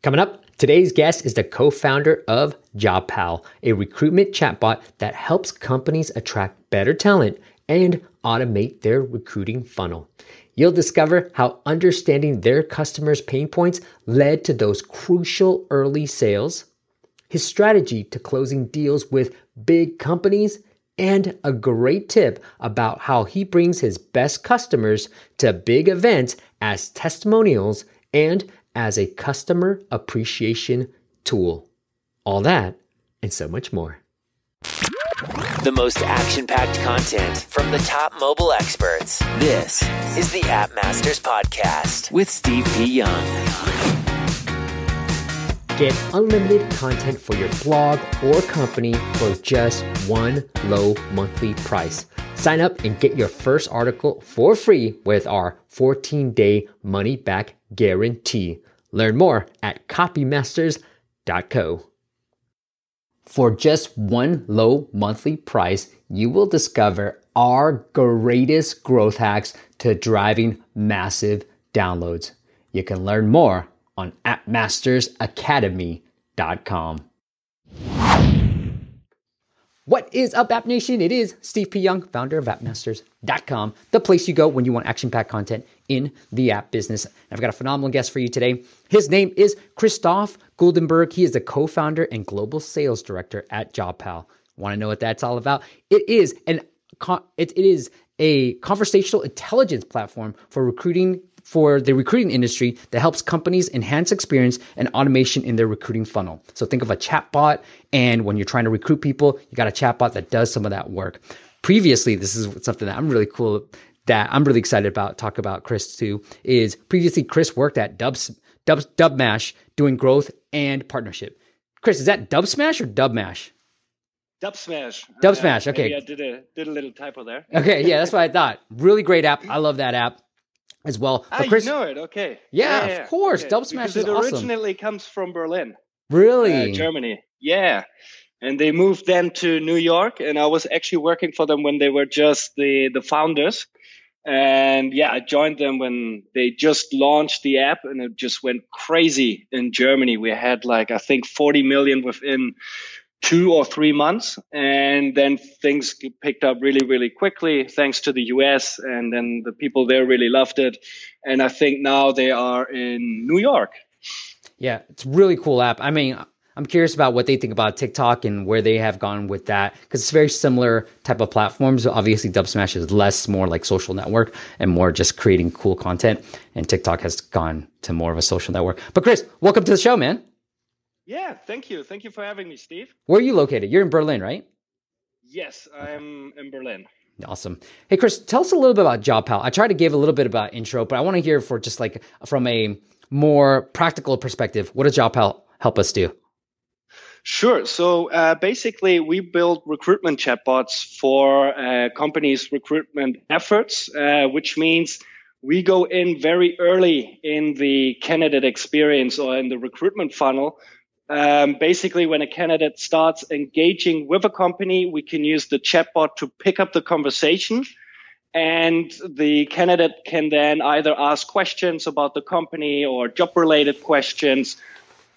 Coming up, today's guest is the co founder of JobPal, a recruitment chatbot that helps companies attract better talent and automate their recruiting funnel. You'll discover how understanding their customers' pain points led to those crucial early sales, his strategy to closing deals with big companies, and a great tip about how he brings his best customers to big events as testimonials and as a customer appreciation tool. All that and so much more. The most action packed content from the top mobile experts. This is the App Masters Podcast with Steve P. Young. Get unlimited content for your blog or company for just one low monthly price. Sign up and get your first article for free with our 14 day money back guarantee. Learn more at copymasters.co. For just one low monthly price, you will discover our greatest growth hacks to driving massive downloads. You can learn more on appmastersacademy.com. What is up, App Nation? It is Steve P. Young, founder of appmasters.com, the place you go when you want action packed content in the app business. And I've got a phenomenal guest for you today. His name is Christoph Guldenberg. He is the co founder and global sales director at JobPal. Want to know what that's all about? It is an it is a conversational intelligence platform for recruiting for the recruiting industry that helps companies enhance experience and automation in their recruiting funnel. So think of a chatbot, and when you're trying to recruit people, you got a chatbot that does some of that work. Previously, this is something that I'm really cool that I'm really excited about. Talk about Chris too. Is previously Chris worked at Dubs Dubs Dubsmash doing growth and partnership. Chris, is that Dubsmash or Dubmash? Dubsmash. Dubsmash. Uh, okay. I did a did a little typo there. Okay, yeah, that's what I thought. Really great app. I love that app as well. But ah, Chris, you know it, okay? Yeah, yeah, yeah of course. Okay. Dubsmash is it awesome. originally comes from Berlin, really, uh, Germany. Yeah, and they moved then to New York, and I was actually working for them when they were just the the founders. And yeah, I joined them when they just launched the app, and it just went crazy in Germany. We had like I think 40 million within two or three months. And then things picked up really, really quickly thanks to the US. And then the people there really loved it. And I think now they are in New York. Yeah, it's really cool app. I mean, I'm curious about what they think about TikTok and where they have gone with that because it's very similar type of platforms. Obviously, Dubsmash is less more like social network and more just creating cool content, and TikTok has gone to more of a social network. But Chris, welcome to the show, man. Yeah, thank you. Thank you for having me, Steve. Where are you located? You're in Berlin, right? Yes, I'm in Berlin. Awesome. Hey, Chris, tell us a little bit about JobPal. I tried to give a little bit about intro, but I want to hear for just like from a more practical perspective, what does JobPal help us do? Sure. So uh, basically, we build recruitment chatbots for uh, companies' recruitment efforts, uh, which means we go in very early in the candidate experience or in the recruitment funnel um, basically, when a candidate starts engaging with a company, we can use the chatbot to pick up the conversation. And the candidate can then either ask questions about the company or job related questions,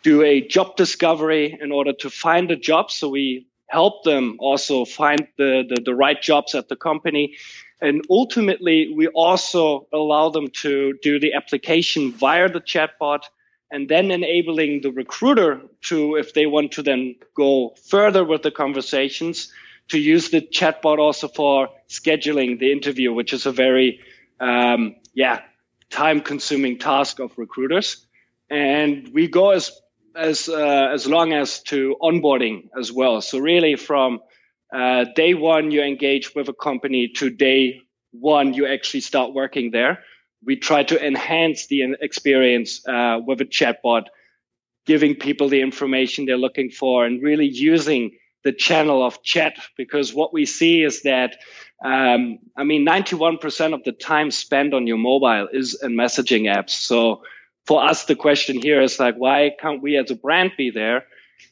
do a job discovery in order to find a job. So we help them also find the, the, the right jobs at the company. And ultimately, we also allow them to do the application via the chatbot and then enabling the recruiter to, if they want to then go further with the conversations, to use the chatbot also for scheduling the interview, which is a very, um, yeah, time consuming task of recruiters. And we go as, as, uh, as long as to onboarding as well. So really from, uh, day one, you engage with a company to day one, you actually start working there we try to enhance the experience uh, with a chatbot, giving people the information they're looking for and really using the channel of chat because what we see is that um, I mean 91% of the time spent on your mobile is in messaging apps. So for us, the question here is like, why can't we as a brand be there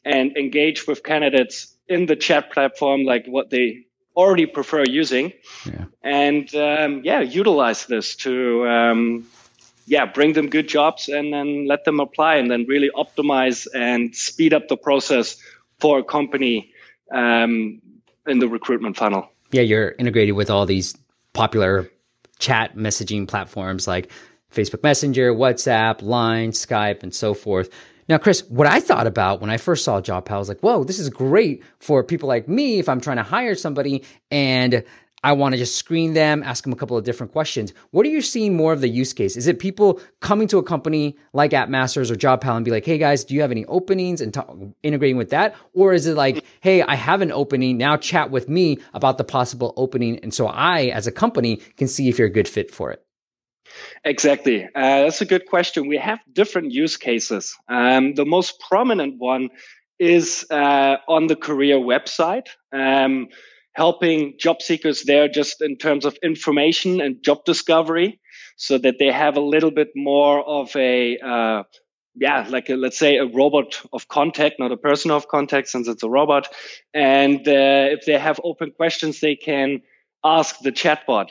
and engage with candidates in the chat platform like what they already prefer using, yeah. and um, yeah, utilize this to um, yeah, bring them good jobs and then let them apply and then really optimize and speed up the process for a company um, in the recruitment funnel. Yeah, you're integrated with all these popular chat messaging platforms like Facebook Messenger, WhatsApp, Line, Skype, and so forth. Now, Chris, what I thought about when I first saw JobPal, was like, whoa, this is great for people like me if I'm trying to hire somebody and I want to just screen them, ask them a couple of different questions. What are you seeing more of the use case? Is it people coming to a company like AppMasters or JobPal and be like, hey guys, do you have any openings and integrating with that? Or is it like, hey, I have an opening, now chat with me about the possible opening. And so I, as a company, can see if you're a good fit for it? Exactly. Uh, that's a good question. We have different use cases. Um, the most prominent one is uh, on the career website. Um, helping job seekers there just in terms of information and job discovery so that they have a little bit more of a uh, yeah like a, let's say a robot of contact not a person of contact since it's a robot and uh, if they have open questions they can ask the chatbot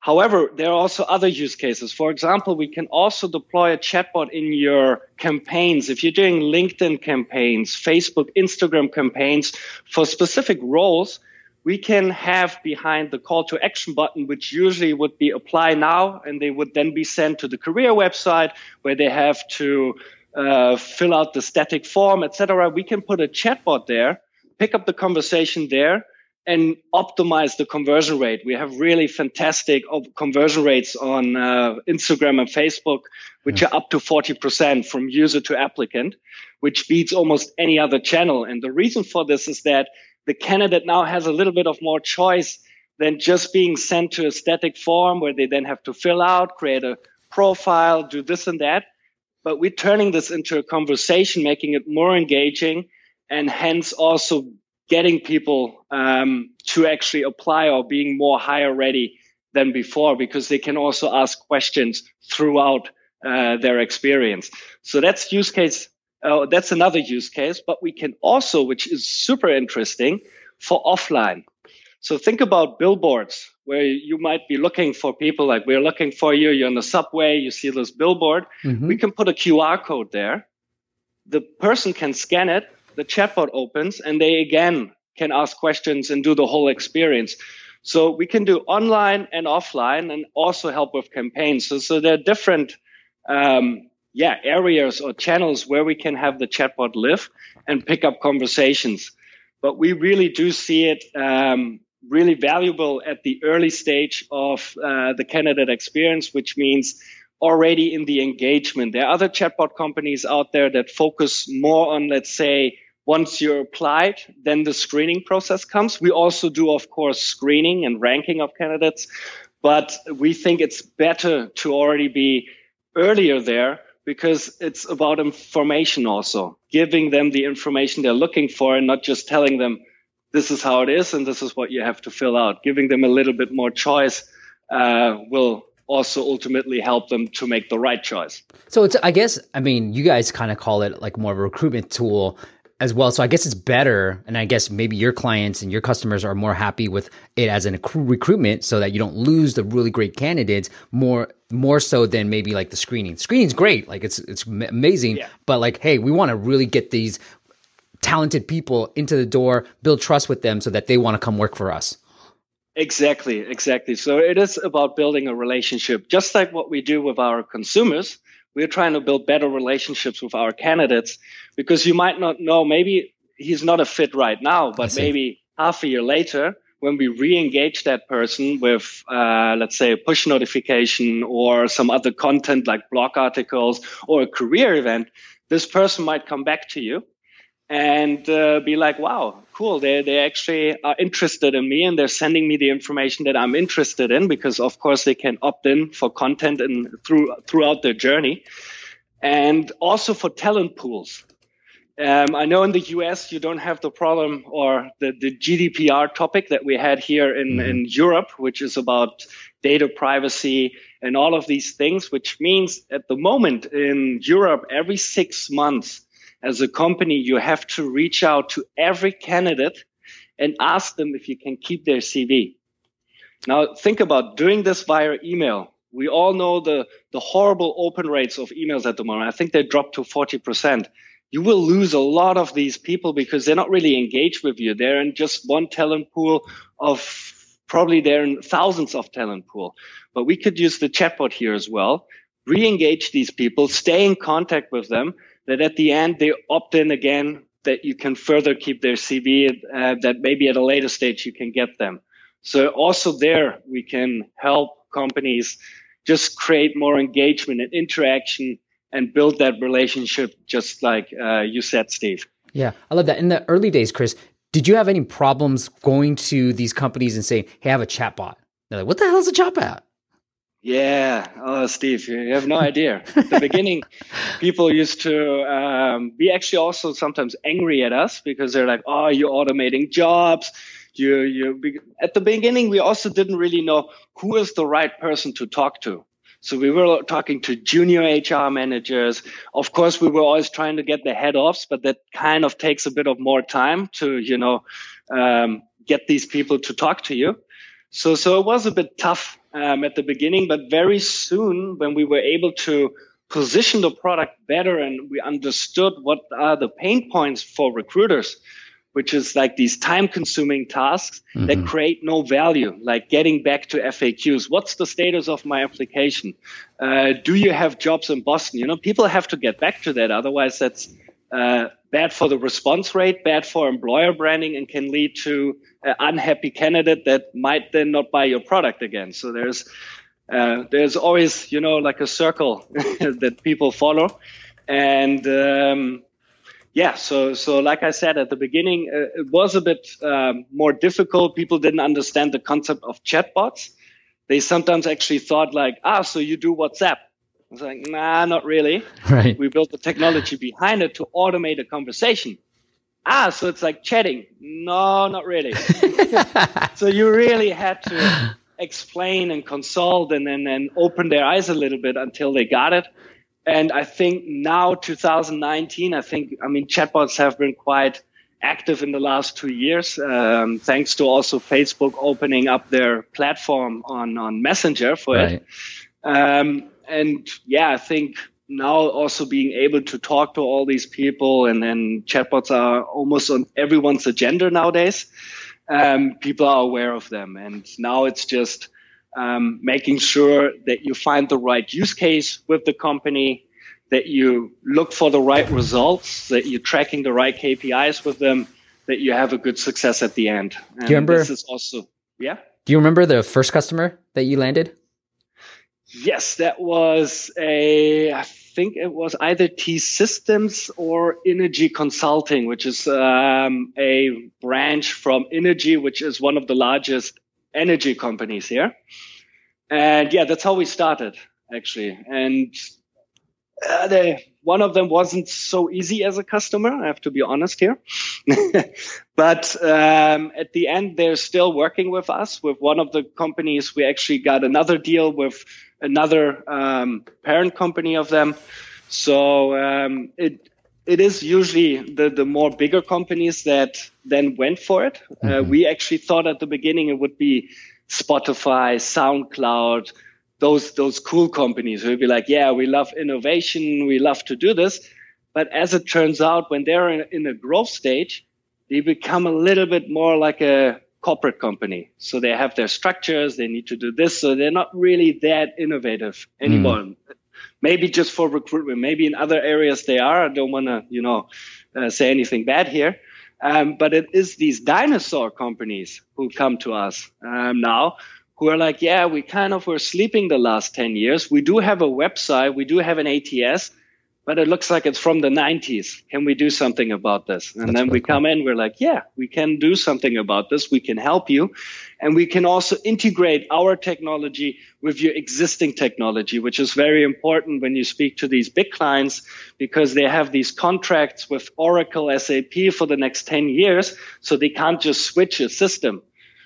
However, there are also other use cases. For example, we can also deploy a chatbot in your campaigns. If you're doing LinkedIn campaigns, Facebook, Instagram campaigns for specific roles, we can have behind the call to action button, which usually would be apply now, and they would then be sent to the career website where they have to uh, fill out the static form, etc. We can put a chatbot there, pick up the conversation there, and optimize the conversion rate. We have really fantastic conversion rates on uh, Instagram and Facebook, which yeah. are up to 40% from user to applicant, which beats almost any other channel. And the reason for this is that the candidate now has a little bit of more choice than just being sent to a static form where they then have to fill out, create a profile, do this and that. But we're turning this into a conversation, making it more engaging and hence also getting people um, to actually apply or being more hire ready than before because they can also ask questions throughout uh, their experience. So that's use case uh, that's another use case, but we can also, which is super interesting, for offline. So think about billboards where you might be looking for people like we're looking for you. You're on the subway, you see this billboard. Mm-hmm. We can put a QR code there. The person can scan it, the chatbot opens, and they again can ask questions and do the whole experience. So we can do online and offline and also help with campaigns. So, so there are different um, yeah, areas or channels where we can have the chatbot live and pick up conversations. But we really do see it um, really valuable at the early stage of uh, the candidate experience, which means already in the engagement. There are other chatbot companies out there that focus more on, let's say, once you're applied, then the screening process comes. We also do, of course, screening and ranking of candidates, but we think it's better to already be earlier there because it's about information also, giving them the information they're looking for and not just telling them this is how it is and this is what you have to fill out. Giving them a little bit more choice uh, will also ultimately help them to make the right choice. So it's, I guess, I mean, you guys kind of call it like more of a recruitment tool as well. So I guess it's better. And I guess maybe your clients and your customers are more happy with it as an recruitment so that you don't lose the really great candidates more, more so than maybe like the screening. Screening's great. Like it's, it's amazing. Yeah. But like, hey, we want to really get these talented people into the door, build trust with them so that they want to come work for us. Exactly, exactly. So it is about building a relationship, just like what we do with our consumers we're trying to build better relationships with our candidates because you might not know, maybe he's not a fit right now, but maybe half a year later, when we re-engage that person with, uh, let's say, a push notification or some other content like blog articles or a career event, this person might come back to you and uh, be like, wow, cool. They, they actually are interested in me and they're sending me the information that I'm interested in because of course they can opt in for content and through, throughout their journey and also for talent pools. Um, I know in the US you don't have the problem or the, the GDPR topic that we had here in, mm-hmm. in Europe, which is about data privacy and all of these things, which means at the moment in Europe, every six months, as a company, you have to reach out to every candidate and ask them if you can keep their CV. Now think about doing this via email. We all know the, the horrible open rates of emails at the moment. I think they dropped to 40%. You will lose a lot of these people because they're not really engaged with you. They're in just one talent pool of probably they're in thousands of talent pool. But we could use the chatbot here as well, re-engage these people, stay in contact with them, that at the end they opt in again, that you can further keep their CV, uh, that maybe at a later stage you can get them. So also there we can help companies just create more engagement and interaction and build that relationship just like uh, you said, Steve. Yeah, I love that. In the early days, Chris, did you have any problems going to these companies and saying, "Hey, I have a chatbot"? They're like, "What the hell is a chatbot?" Yeah, oh, Steve, you have no idea. At the beginning, people used to um, be actually also sometimes angry at us because they're like, "Oh, you're automating jobs." You, you. At the beginning, we also didn't really know who is the right person to talk to. So we were talking to junior HR managers. Of course, we were always trying to get the head offs, but that kind of takes a bit of more time to, you know, um, get these people to talk to you. So, so it was a bit tough um, at the beginning, but very soon when we were able to position the product better and we understood what are the pain points for recruiters, which is like these time consuming tasks mm-hmm. that create no value, like getting back to FAQs. What's the status of my application? Uh, do you have jobs in Boston? You know, people have to get back to that. Otherwise, that's uh, bad for the response rate, bad for employer branding, and can lead to an unhappy candidate that might then not buy your product again. So there's uh, there's always you know like a circle that people follow, and um, yeah, so so like I said at the beginning, uh, it was a bit um, more difficult. People didn't understand the concept of chatbots. They sometimes actually thought like, ah, so you do WhatsApp. I was like, nah, not really. Right. We built the technology behind it to automate a conversation. Ah, so it's like chatting. No, not really. so you really had to explain and consult and then and open their eyes a little bit until they got it. And I think now 2019, I think, I mean, chatbots have been quite active in the last two years, um, thanks to also Facebook opening up their platform on, on Messenger for right. it. Um, and yeah, I think now also being able to talk to all these people and then chatbots are almost on everyone's agenda nowadays. Um, people are aware of them. And now it's just, um, making sure that you find the right use case with the company, that you look for the right results, that you're tracking the right KPIs with them, that you have a good success at the end. And Do you remember? This is also, yeah. Do you remember the first customer that you landed? Yes, that was a, I think it was either T-Systems or innogy Consulting, which is um, a branch from innogy, which is one of the largest energy companies here. And yeah, that's how we started actually. And uh, they, one of them wasn't so easy as a customer. I have to be honest here. but um, at the end, they're still working with us. With one of the companies, we actually got another deal with another um, parent company of them. So um, it it is usually the, the more bigger companies that then went for it. Uh, mm-hmm. Uh, we actually thought at the beginning it would be Spotify, SoundCloud, those those cool companies who'd be like, yeah, we love innovation, we love to do this. But as it turns out, when they're in, in a growth stage, they become a little bit more like a corporate company. So they have their structures, they need to do this. So they're not really that innovative anymore. Mm maybe just for recruitment, maybe in other areas they are. I don't want to, you know, uh, say anything bad here. Um, but it is these dinosaur companies who come to us um, now who are like, yeah, we kind of were sleeping the last 10 years. We do have a website. We do have an ATS, but it looks like it's from the 90s. Can we do something about this? And That's then we cool. come in, we're like, yeah, we can do something about this. We can help you. And we can also integrate our technology with your existing technology, which is very important when you speak to these big clients because they have these contracts with Oracle SAP for the next 10 years. So they can't just switch a system.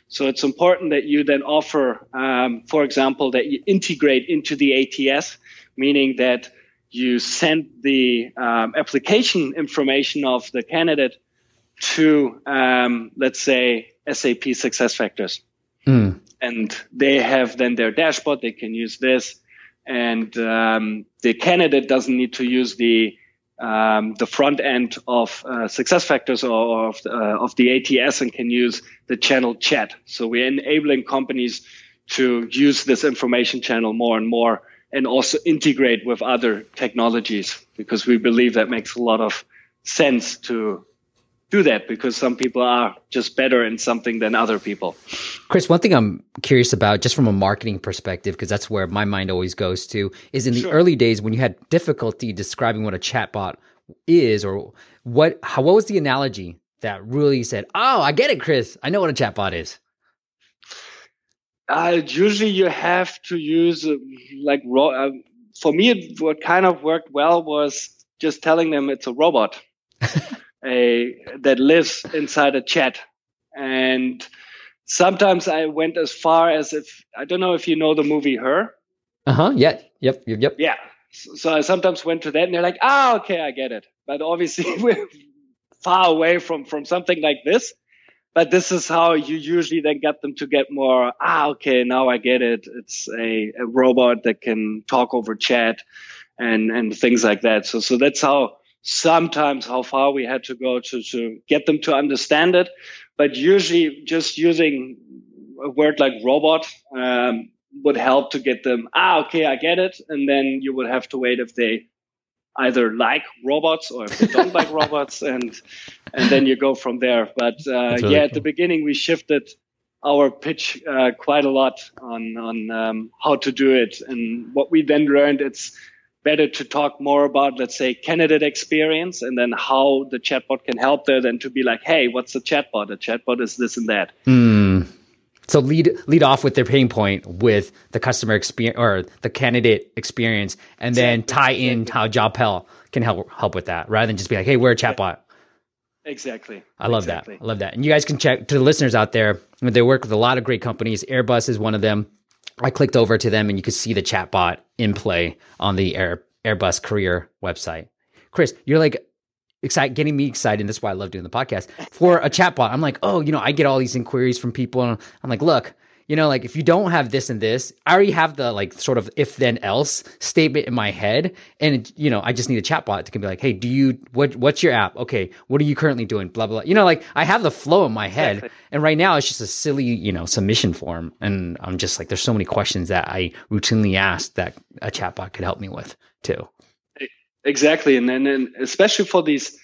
So it's important that you then offer, um, for example, that you integrate into the ATS, meaning that you send the um, application information of the candidate to, um, let's say, SAP SuccessFactors. Mm. and they have then their dashboard. They can use this, and um, the candidate doesn't need to use the um, the front end of uh, SuccessFactors or of the, uh, of the ATS and can use the channel chat. So we're enabling companies to use this information channel more and more and also integrate with other technologies because we believe that makes a lot of sense to do that because some people are just better in something than other people. Chris, one thing I'm curious about, just from a marketing perspective, because that's where my mind always goes to, is in the sure. early days when you had difficulty describing what a chatbot is, or what, how, what was the analogy that really said, "Oh, I get it, Chris. I know what a chatbot is." Uh, usually, you have to use uh, like uh, for me, what kind of worked well was just telling them it's a robot. a that lives inside a chat. And sometimes I went as far as if I don't know if you know the movie Her. Uh huh. Yeah. Yep. Yep. Yep. Yeah. So, so I sometimes went to that, and they're like, "Ah, okay, I get it." But obviously, we're far away from from something like this. But this is how you usually then get them to get more. Ah, okay, now I get it. It's a, a robot that can talk over chat and and things like that. So so that's how sometimes how far we had to go to, to get them to understand it. But usually just using a word like robot um, would help to get them, ah, okay, I get it. And then you would have to wait if they either like robots or if they don't like robots and and then you go from there. But uh, really yeah, cool. at the beginning we shifted our pitch uh, quite a lot on on um, how to do it and what we then learned it's better to talk more about, let's say, candidate experience and then how the chatbot can help there than to be like, hey, what's a chatbot? A chatbot is this and that. Mm. So lead lead off with their pain point with the customer experience or the candidate experience, and then tie in how JobPal can help help with that, rather than just be like, "Hey, we're a chatbot." Exactly. I love exactly. that. I love that. And you guys can check to the listeners out there. They work with a lot of great companies. Airbus is one of them. I clicked over to them and you could see the chatbot in play on the Air, Airbus career website. Chris, you're like excited, getting me excited. And that's why I love doing the podcast for a chatbot. I'm like, oh, you know, I get all these inquiries from people. And I'm like, look, you know, like if you don't have this and this, I already have the like sort of if then else statement in my head. And, you know, I just need a chatbot to can be like, Hey, do you, what, what's your app? Okay. What are you currently doing? Blah, blah, blah. You know, like I have the flow in my head. Exactly. And right now it's just a silly, you know, submission form. And I'm just like, there's so many questions that I routinely ask that a chatbot could help me with too. Exactly. And then, and especially for these,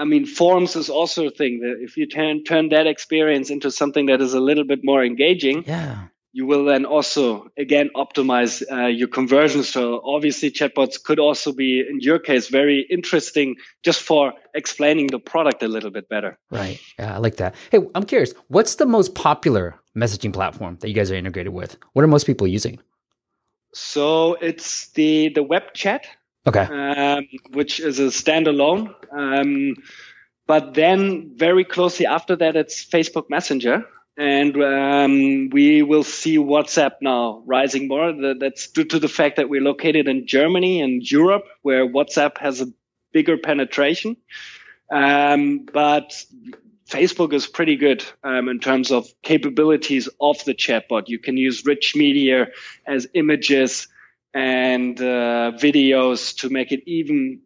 I mean, forms is also a thing that if you turn turn that experience into something that is a little bit more engaging, yeah, you will then also again optimize uh, your conversions. So obviously, chatbots could also be, in your case, very interesting just for explaining the product a little bit better. Right. Yeah, I like that. Hey, I'm curious, what's the most popular messaging platform that you guys are integrated with? What are most people using? So it's the the web chat Okay. Um, which is a standalone. Um, but then very closely after that, it's Facebook Messenger. And um, we will see WhatsApp now rising more. That's due to the fact that we're located in Germany and Europe, where WhatsApp has a bigger penetration. Um, but Facebook is pretty good um, in terms of capabilities of the chatbot. You can use rich media as images and uh, videos to make it even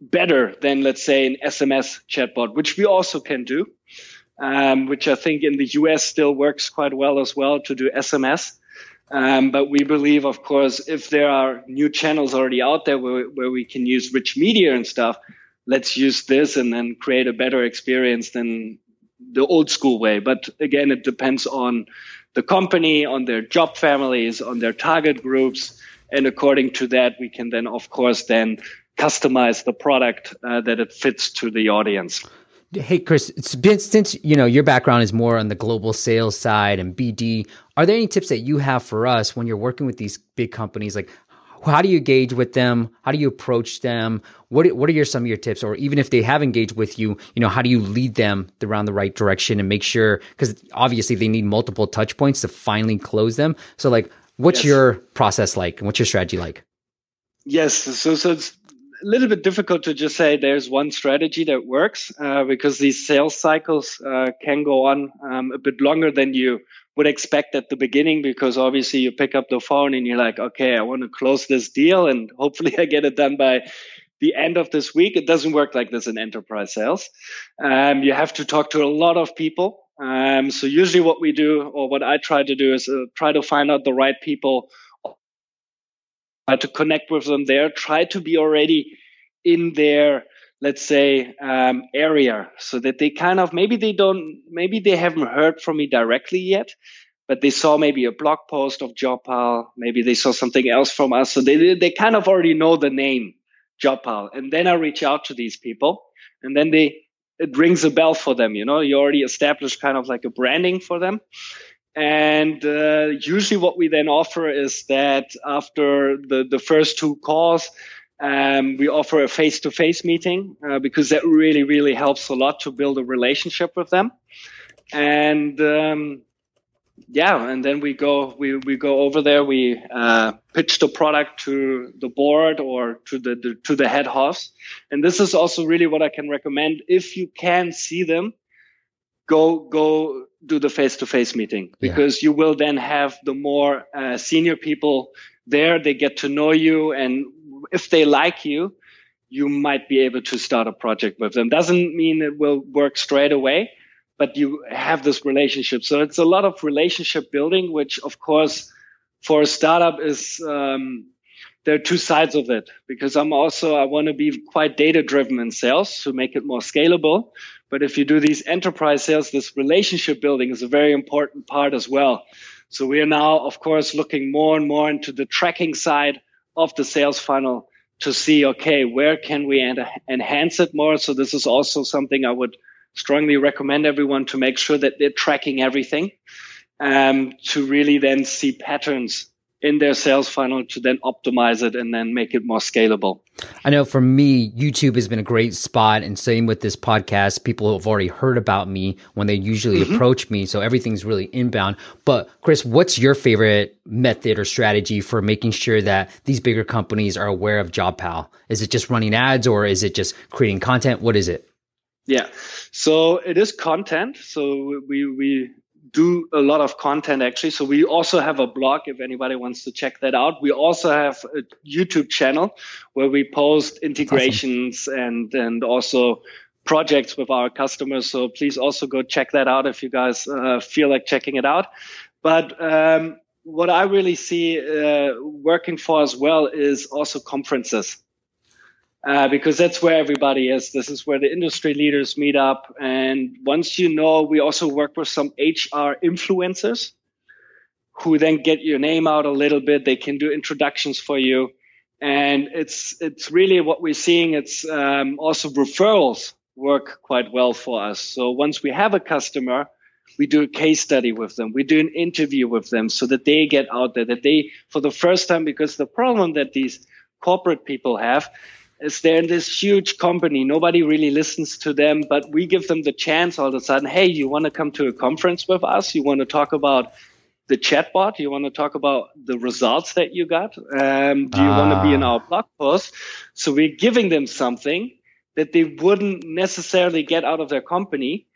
better than, let's say, an SMS chatbot, which we also can do, um, which I think in the US still works quite well as well to do SMS. Um, but we believe, of course, if there are new channels already out there where, where we can use rich media and stuff, let's use this and then create a better experience than the old school way. But again, it depends on the company, on their job families, on their target groups. And according to that, we can then, of course, then customize the product uh, that it fits to the audience. Hey, Chris, been since you know your background is more on the global sales side and BD. Are there any tips that you have for us when you're working with these big companies? Like, how do you engage with them? How do you approach them? What What are your some of your tips? Or even if they have engaged with you, you know, how do you lead them around the right direction and make sure? Because obviously they need multiple touch points to finally close them. So, like, what's yes. your process like? And What's your strategy like? Yes, so so it's a little bit difficult to just say there's one strategy that works uh, because these sales cycles uh, can go on um, a bit longer than you would expect at the beginning because obviously you pick up the phone and you're like, okay, I want to close this deal and hopefully I get it done by the end of this week. It doesn't work like this in enterprise sales. Um, you have to talk to a lot of people. Um, so usually what we do or what I try to do is uh, try to find out the right people, try to connect with them there, try to be already in their let's say um, area so that they kind of maybe they don't maybe they haven't heard from me directly yet but they saw maybe a blog post of JobPal, maybe they saw something else from us so they they kind of already know the name JobPal and then I reach out to these people and then they it rings a bell for them you know you already established kind of like a branding for them and uh, usually what we then offer is that after the the first two calls um, we offer a face-to-face meeting uh, because that really, really helps a lot to build a relationship with them. And um, yeah, and then we go we, we go over there. We uh, pitch the product to the board or to the, the to the head house. And this is also really what I can recommend if you can see them. Go go do the face-to-face meeting because yeah. you will then have the more uh, senior people there. They get to know you and if they like you, you might be able to start a project with them. Doesn't mean it will work straight away, but you have this relationship. So it's a lot of relationship building, which of course for a startup is, um, there are two sides of it because I'm also, I want to be quite data driven in sales to make it more scalable. But if you do these enterprise sales, this relationship building is a very important part as well. So we are now, of course, looking more and more into the tracking side of the sales funnel to see, okay, where can we enhance it more? So this is also something I would strongly recommend everyone to make sure that they're tracking everything um, to really then see patterns in their sales funnel to then optimize it and then make it more scalable. I know for me, YouTube has been a great spot. And same with this podcast, people have already heard about me when they usually mm-hmm. approach me. So everything's really inbound. But Chris, what's your favorite method or strategy for making sure that these bigger companies are aware of JobPal? Is it just running ads or is it just creating content? What is it? Yeah. So it is content. So we, we do a lot of content actually. So we also have a blog if anybody wants to check that out. We also have a YouTube channel where we post integrations awesome. and and also projects with our customers. So please also go check that out if you guys uh, feel like checking it out. But um, what I really see uh, working for as well is also conferences uh, because that's where everybody is. This is where the industry leaders meet up. And once you know, we also work with some HR influencers who then get your name out a little bit. They can do introductions for you. And it's, it's really what we're seeing. It's um, also referrals work quite well for us. So once we have a customer, we do a case study with them. We do an interview with them so that they get out there, that they, for the first time, because the problem that these corporate people have is they're in this huge company. Nobody really listens to them, but we give them the chance all of a sudden. Hey, you want to come to a conference with us? You want to talk about the chatbot? You want to talk about the results that you got? Um, do you ah. want to be in our blog post? So we're giving them something that they wouldn't necessarily get out of their company.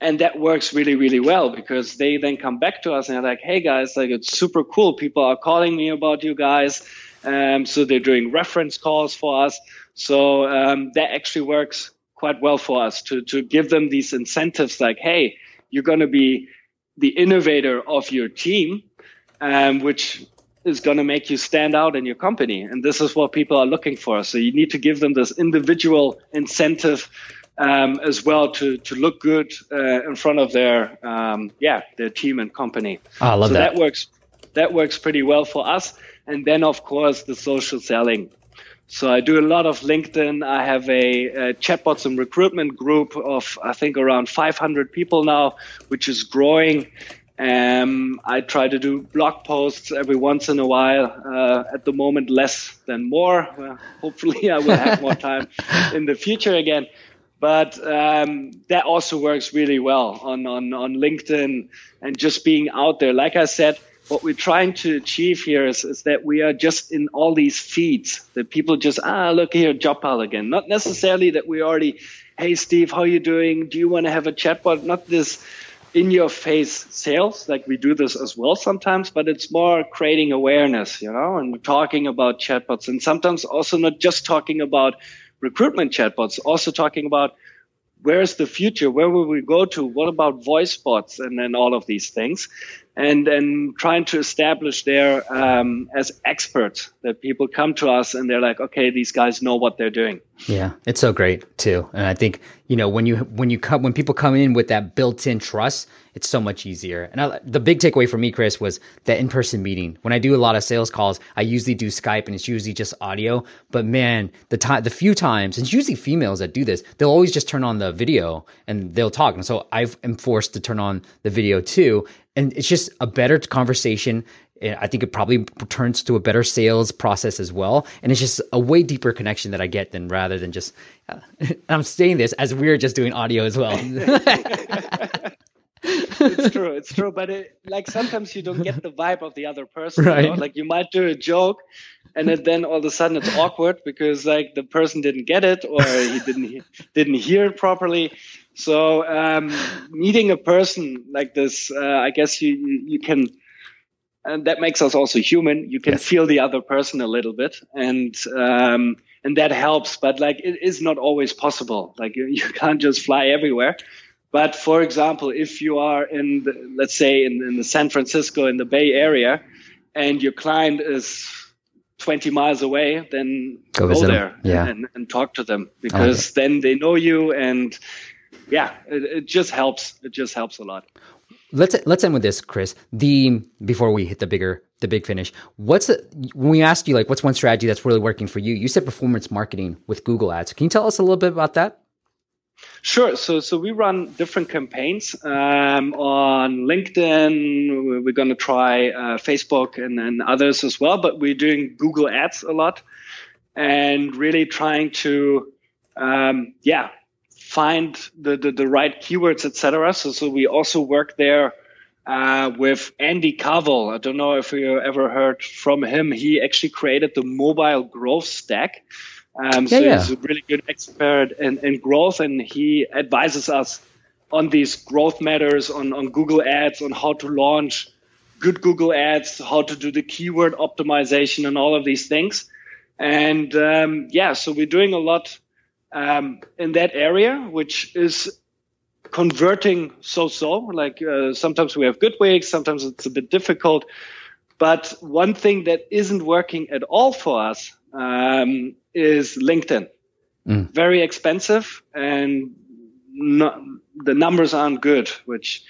And that works really, really well because they then come back to us and they're like, Hey guys, like it's super cool. People are calling me about you guys. Um, so they're doing reference calls for us. So um, that actually works quite well for us to to give them these incentives like, hey, you're going to be the innovator of your team, um, which is going to make you stand out in your company. And this is what people are looking for. So you need to give them this individual incentive um, as well to to look good uh, in front of their um, yeah their team and company. Oh, I love so that. that works that works pretty well for us. And then of course the social selling. So I do a lot of LinkedIn. I have a, a, chatbots and recruitment group of I think around 500 people now, which is growing. Um, I try to do blog posts every once in a while. Uh, at the moment, less than more. Uh, hopefully, I will have more time in the future again. But um, that also works really well on, on on LinkedIn and just being out there. Like I said, what we're trying to achieve here is, is that we are just in all these feeds that people just ah look here JobPal again. Not necessarily that we already hey steve how you doing? Do you want to have a chatbot not this in your face sales like we do this as well sometimes but it's more creating awareness you know and talking about chatbots and sometimes also not just talking about recruitment chatbots also talking about where's the future where will we go to what about voice bots and then all of these things and and trying to establish there um, as experts that people come to us and they're like, okay, these guys know what they're doing. Yeah, it's so great too, and I think you know when you when you come when people come in with that built-in trust, it's so much easier. And I, the big takeaway for me, Chris, was that in-person meeting. When I do a lot of sales calls, I usually do Skype, and it's usually just audio. But man, the time the few times, and it's usually females that do this, they'll always just turn on the video and they'll talk. And so I am forced to turn on the video too and it's just a better conversation. I think it probably turns to a better sales process as well. And it's just a way deeper connection that I get than rather than just, uh, I'm saying this as we're just doing audio as well. it's true. It's true. But it, like sometimes you don't get the vibe of the other person. Right. You know? Like you might do a joke and then all of a sudden it's awkward because like the person didn't get it or he didn't, didn't hear it properly. So um, meeting a person like this, uh, I guess you, you can, and that makes us also human. You can yes. feel the other person a little bit, and um, and that helps. But like it is not always possible. Like you, you can't just fly everywhere. But for example, if you are in, the, let's say, in, in the San Francisco in the Bay Area, and your client is 20 miles away, then go, go there yeah. and, and, talk to them because then they know you and yeah, it, it just helps. It just helps a lot. Let's let's end with this, Chris. The before we hit the bigger the big finish. What's the, when we asked you like what's one strategy that's really working for you? You said performance marketing with Google Ads. Can you tell us a little bit about that? Sure. So, so we run different campaigns um, on LinkedIn. We're going to try uh, Facebook and then others as well. But we're doing Google Ads a lot, and really trying to, um, yeah, find the, the, the right keywords, etc. So, so we also work there uh, with Andy Carvell. I don't know if you ever heard from him. He actually created the mobile growth stack. Um, so yeah. he's a really good expert in, in growth, and he advises us on these growth matters on, on Google Ads, on how to launch good Google Ads, how to do the keyword optimization, and all of these things. And um, yeah, so we're doing a lot um, in that area, which is converting so-so. Like uh, sometimes we have good weeks, sometimes it's a bit difficult. But one thing that isn't working at all for us um, is LinkedIn. Mm. Very expensive, and not, the numbers aren't good, which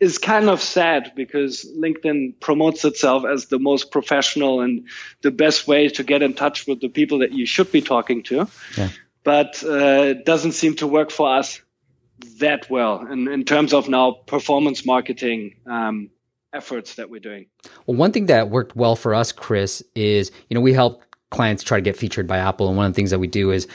is kind of sad because LinkedIn promotes itself as the most professional and the best way to get in touch with the people that you should be talking to. Yeah but uh, it doesn't seem to work for us that well in, in terms of now performance marketing um, efforts that we're doing. Well, one thing that worked well for us, Chris, is you know we help clients try to get featured by Apple, and one of the things that we do is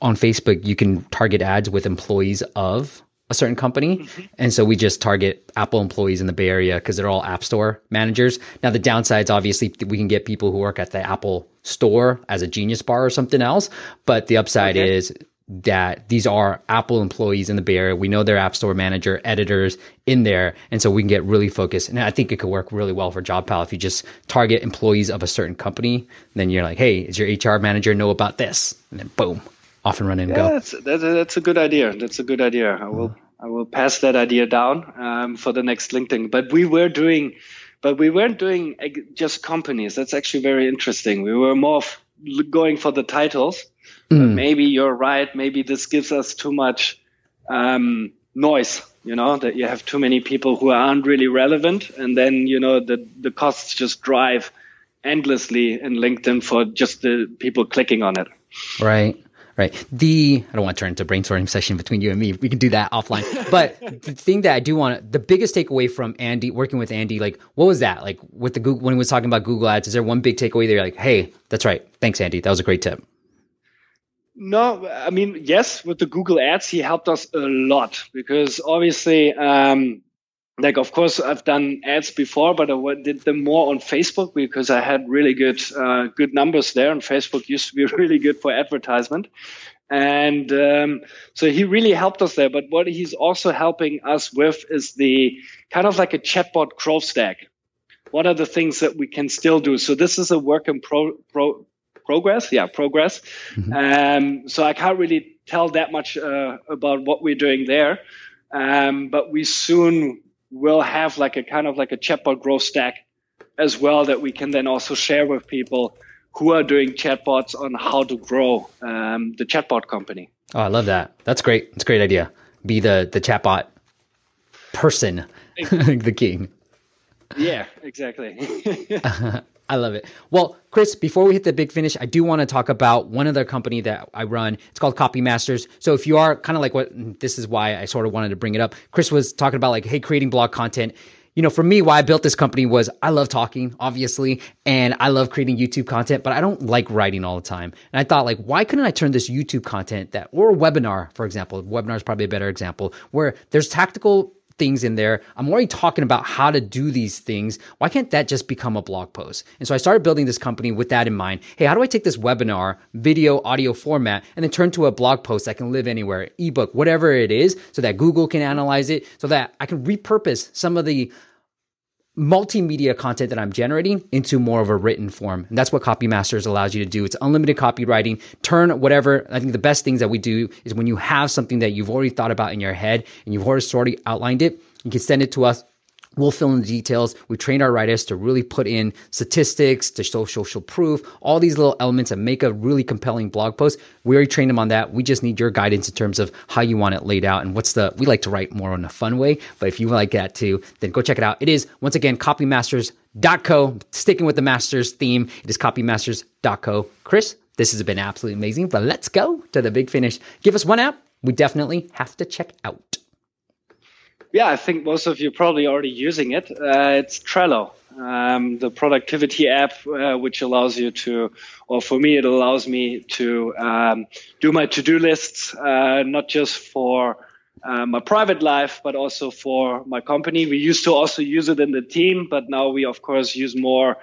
on Facebook you can target ads with employees of a certain company. Mm-hmm. And so we just target Apple employees in the Bay Area because they're all App Store managers. Now, the downsides, obviously, we can get people who work at the Apple store as a Genius Bar or something else. But the upside okay. is that these are Apple employees in the Bay Area. We know their App Store manager, editors in there. And so we can get really focused. And I think it could work really well for JobPal if you just target employees of a certain company. Then you're like, hey, does your HR manager know about this? And then boom off and run and yeah, go. That's, that's, a, that's a good idea. That's a good idea. I will I will pass that idea down um, for the next LinkedIn. But we were doing, but we weren't doing just companies. That's actually very interesting. We were more going for the titles. Mm. maybe you're right. Maybe this gives us too much um, noise. You know that you have too many people who aren't really relevant, and then you know the the costs just drive endlessly in LinkedIn for just the people clicking on it. Right right? The I don't want to turn into a brainstorming session between you and me. We can do that offline. But the thing that I do want, the biggest takeaway from Andy working with Andy, like what was that? Like with the Google when he was talking about Google Ads, is there one big takeaway that you're like, hey, that's right, thanks Andy, that was a great tip. No, I mean yes, with the Google Ads, he helped us a lot because obviously um, like of course I've done ads before, but I did them more on Facebook because I had really good uh, good numbers there, and Facebook used to be really good for advertisement. And um, so he really helped us there. But what he's also helping us with is the kind of like a chatbot growth stack. What are the things that we can still do? So this is a work in pro, pro progress. Yeah, progress. Mm-hmm. Um, so I can't really tell that much uh, about what we're doing there. Um, but we soon will have like a kind of like a chatbot growth stack as well that we can then also share with people who are doing chatbots on how to grow um, the chatbot company. Oh, I love that. That's great. It's a great idea. Be the the chatbot person, the king. Yeah, exactly. I love it. Well, Chris, before we hit the big finish, I do want to talk about one other company that I run. It's called Copy Masters. So if you are kind of like what mm, this is why I sort of wanted to bring it up. Chris was talking about like, hey, creating blog content. You know, for me, why I built this company was I love talking, obviously, and I love creating YouTube content, but I don't like writing all the time. And I thought, like, why couldn't I turn this YouTube content that, or a webinar, for example, webinar is probably a better example, where there's tactical things in there. I'm already talking about how to do these things. Why can't that just become a blog post? And so I started building this company with that in mind. Hey, how do I take this webinar, video, audio format, and then turn to a blog post that can live anywhere, ebook, whatever it is, so that Google can analyze it, so that I can repurpose some of the multimedia content that I'm generating into more of a written form. And that's what Copy Masters allows you to do. It's unlimited copywriting. Turn whatever. I think the best things that we do is when you have something that you've already thought about in your head and you've already sort of outlined it, you can send it to us We'll fill in the details. We train our writers to really put in statistics, to show social proof, all these little elements and make a really compelling blog post. We already trained them on that. We just need your guidance in terms of how you want it laid out and what's the, we like to write more in a fun way. But if you like that too, then go check it out. It is, once again, copymasters.co. Sticking with the masters theme, it is copymasters.co. Chris, this has been absolutely amazing, but let's go to the big finish. Give us one app we definitely have to check out yeah, I think most of you probably already using it. Uh, it's Trello, um, the productivity app, uh, which allows you to, or for me, it allows me to um, do my to-do lists, uh, not just for uh, my private life, but also for my company. We used to also use it in the team, but now we, of course, use more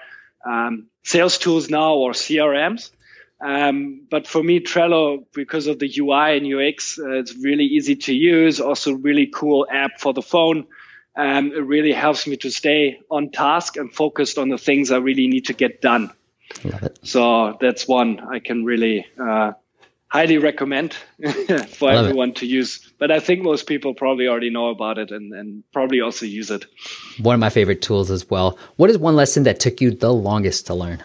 um, sales tools now or CRMs. Um, but for me, Trello, because of the UI and UX, uh, it's really easy to use. Also, really cool app for the phone. Um, it really helps me to stay on task and focused on the things I really need to get done. So that's one I can really uh, highly recommend for Love everyone it. to use. But I think most people probably already know about it and, and probably also use it. One of my favorite tools as well. What is one lesson that took you the longest to learn?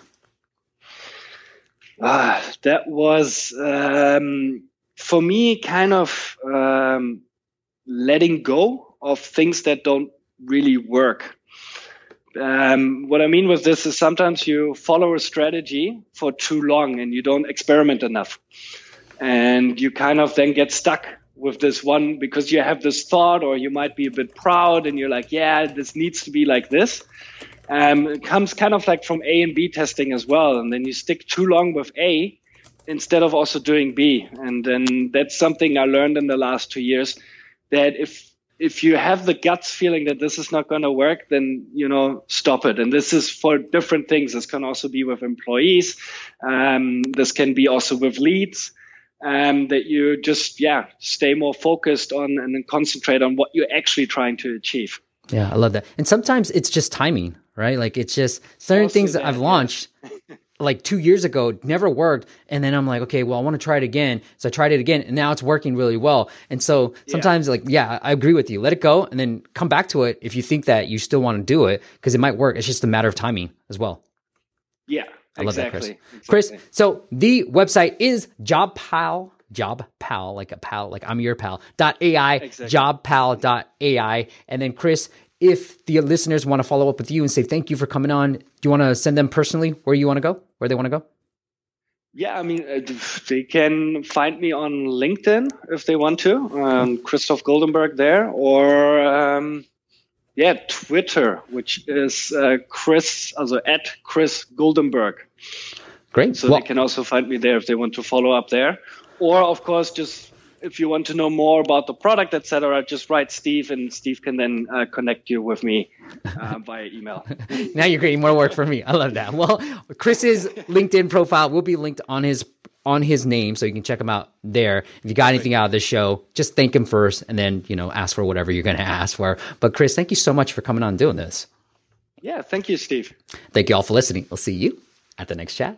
Ah, that was um, for me kind of um, letting go of things that don't really work. Um, what I mean with this is sometimes you follow a strategy for too long and you don't experiment enough. And you kind of then get stuck with this one because you have this thought or you might be a bit proud and you're like, yeah, this needs to be like this um, it comes kind of like from A and B testing as well. And then you stick too long with A instead of also doing B. And then that's something I learned in the last two years that if if you have the guts feeling that this is not going to work, then you know stop it. And this is for different things. This can also be with employees. Um, this can be also with leads. Um, that you just yeah stay more focused on and then concentrate on what you're actually trying to achieve. Yeah, I love that. And sometimes it's just timing, right? Like it's just certain also things that, that I've launched like two years ago never worked. And then I'm like, okay, well, I want to try it again. So I tried it again and now it's working really well. And so sometimes yeah. like, yeah, I agree with you. Let it go and then come back to it if you think that you still want to do it because it might work. It's just a matter of timing as well. Yeah. I love exactly. that, Chris. Exactly. Chris, so the website is JobPal JobPal, like a pal like i'm your pal dot ai exactly. jobpal ai and then chris if the listeners want to follow up with you and say thank you for coming on, do you want to send them personally where you want to go, where they want to go? Yeah, I mean, uh, they can find me on LinkedIn if they want to, um, Christoph Goldenberg there, or um, yeah, Twitter, which is uh, Chris, also at Chris Goldenberg. Great. So well, they can also find me there if they want to follow up there, or of course just if you want to know more about the product, etc., just write Steve, and Steve can then uh, connect you with me uh, via email. now you're creating more work for me. I love that. Well, Chris's LinkedIn profile will be linked on his on his name, so you can check him out there. If you got anything out of this show, just thank him first, and then you know ask for whatever you're going to ask for. But Chris, thank you so much for coming on and doing this. Yeah, thank you, Steve. Thank you all for listening. We'll see you at the next chat.